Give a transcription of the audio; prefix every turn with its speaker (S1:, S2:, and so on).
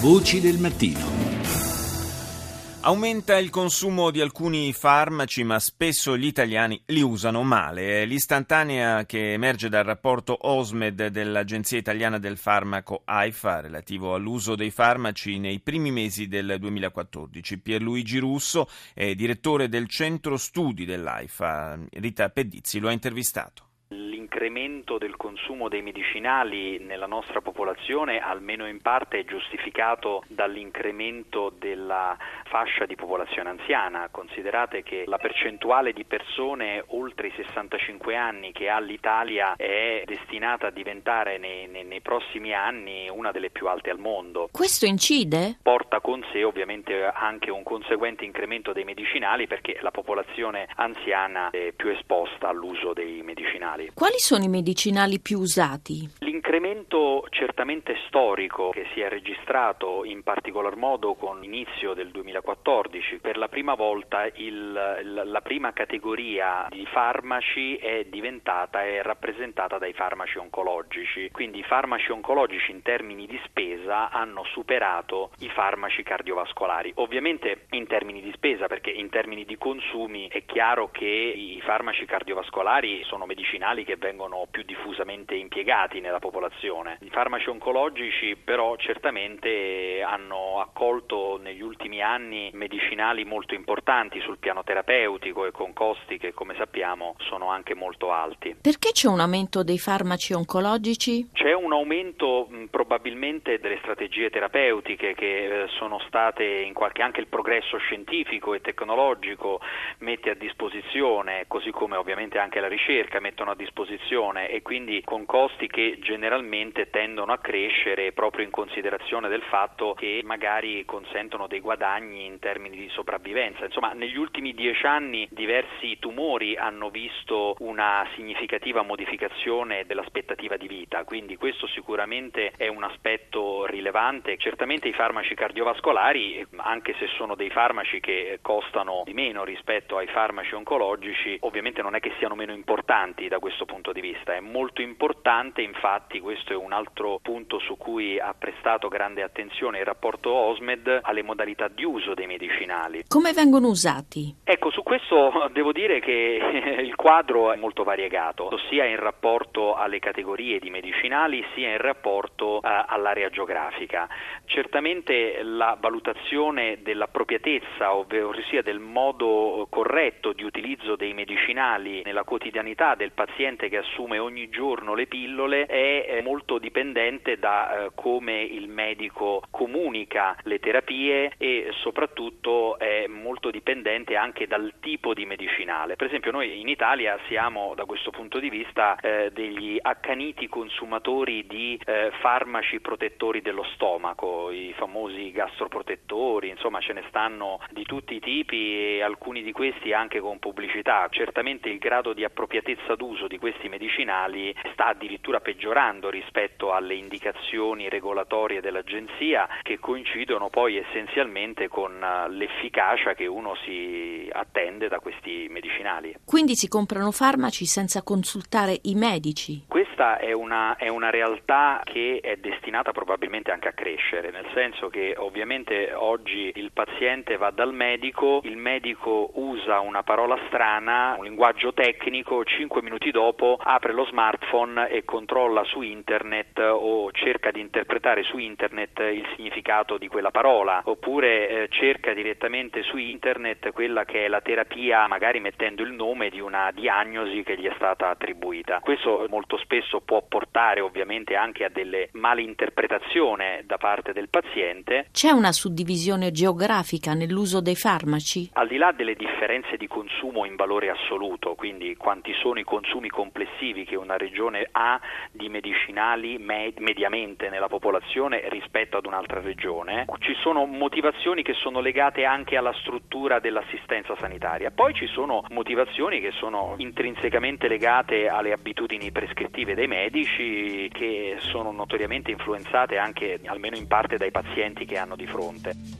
S1: Voci del mattino. Aumenta il consumo di alcuni farmaci, ma spesso gli italiani li usano male. L'istantanea che emerge dal rapporto OSMED dell'Agenzia Italiana del Farmaco AIFA relativo all'uso dei farmaci nei primi mesi del 2014. Pierluigi Russo è direttore del centro studi dell'AIFA. Rita Pedizzi lo ha intervistato
S2: l'incremento del consumo dei medicinali nella nostra popolazione almeno in parte è giustificato dall'incremento della fascia di popolazione anziana. Considerate che la percentuale di persone oltre i 65 anni che ha l'Italia è destinata a diventare nei, nei, nei prossimi anni una delle più alte al mondo.
S3: Questo incide?
S2: Porta con sé ovviamente anche un conseguente incremento dei medicinali perché la popolazione anziana è più esposta all'uso dei medicinali.
S3: Quali sono i medicinali più usati?
S2: L'incremento certamente storico che si è registrato in particolar modo con l'inizio del 2014, per la prima volta il, la prima categoria di farmaci è diventata e rappresentata dai farmaci oncologici, quindi i farmaci oncologici in termini di spesa hanno superato i farmaci cardiovascolari, ovviamente in termini di spesa perché in termini di consumi è chiaro che i farmaci cardiovascolari sono medicinali che vengono più diffusamente impiegati nella popolazione. I farmaci oncologici però certamente hanno accolto negli ultimi anni medicinali molto importanti sul piano terapeutico e con costi che come sappiamo sono anche molto alti.
S3: Perché c'è un aumento dei farmaci oncologici?
S2: C'è un aumento mh, probabilmente delle strategie terapeutiche che eh, sono state in qualche anche il progresso scientifico e tecnologico mette a disposizione, così come ovviamente anche la ricerca mettono a disposizione e quindi con costi che generalmente tendono a crescere proprio in considerazione del fatto che magari consentono dei guadagni in termini di sopravvivenza. Insomma, negli ultimi dieci anni diversi tumori hanno visto una significativa modificazione dell'aspettativa di vita, quindi questo sicuramente è un aspetto rilevante. Certamente i farmaci cardiovascolari, anche se sono dei farmaci che costano di meno rispetto ai farmaci oncologici, ovviamente non è che siano meno importanti da questo punto di vista. È molto importante, infatti, questo è un altro punto su cui ha prestato grande attenzione il rapporto OSMED alle modalità di uso dei medicinali.
S3: Come vengono usati?
S2: Ecco, su questo devo dire che il quadro è molto variegato, sia in rapporto alle categorie di medicinali sia in rapporto uh, all'area geografica. Certamente la valutazione dell'appropriatezza, ovvero sia del modo corretto di utilizzo dei medicinali nella quotidianità del paziente che assume ogni giorno le pillole è molto dipendente da uh, come il medico comunica le terapie e soprattutto è molto dipendente anche dal tipo di medicinale. Per esempio noi in Italia siamo da questo punto di vista eh, degli accaniti consumatori di eh, farmaci protettori dello stomaco, i famosi gastroprotettori, insomma ce ne stanno di tutti i tipi e alcuni di questi anche con pubblicità. Certamente il grado di appropriatezza d'uso di questi medicinali sta addirittura peggiorando rispetto alle indicazioni regolatorie dell'agenzia che coincidono poi essenzialmente con eh, l'efficacia che uno si attende da questi medicinali.
S3: Quindi si comprano farmaci senza consultare i medici?
S2: Questa è una, è una realtà che è destinata probabilmente anche a crescere, nel senso che ovviamente oggi il paziente va dal medico, il medico usa una parola strana, un linguaggio tecnico, cinque minuti dopo apre lo smartphone e controlla su internet o cerca di interpretare su internet il significato di quella parola, oppure eh, cerca direttamente su internet quella che è la terapia, magari mettendo il nome di una diagnosi che gli è stata attribuita. Questo molto spesso può portare ovviamente anche a delle malinterpretazioni da parte del paziente.
S3: C'è una suddivisione geografica nell'uso dei farmaci?
S2: Al di là delle differenze di consumo in valore assoluto, quindi quanti sono i consumi complessivi che una regione ha di medicinali med- mediamente nella popolazione rispetto ad un'altra regione, ci sono motivazioni che sono legate anche alla struttura dell'assistenza sanitaria. Poi ci sono motivazioni che sono intrinsecamente legate alle abitudini prescrittive dei medici che sono notoriamente influenzate anche almeno in parte dai pazienti che hanno di fronte.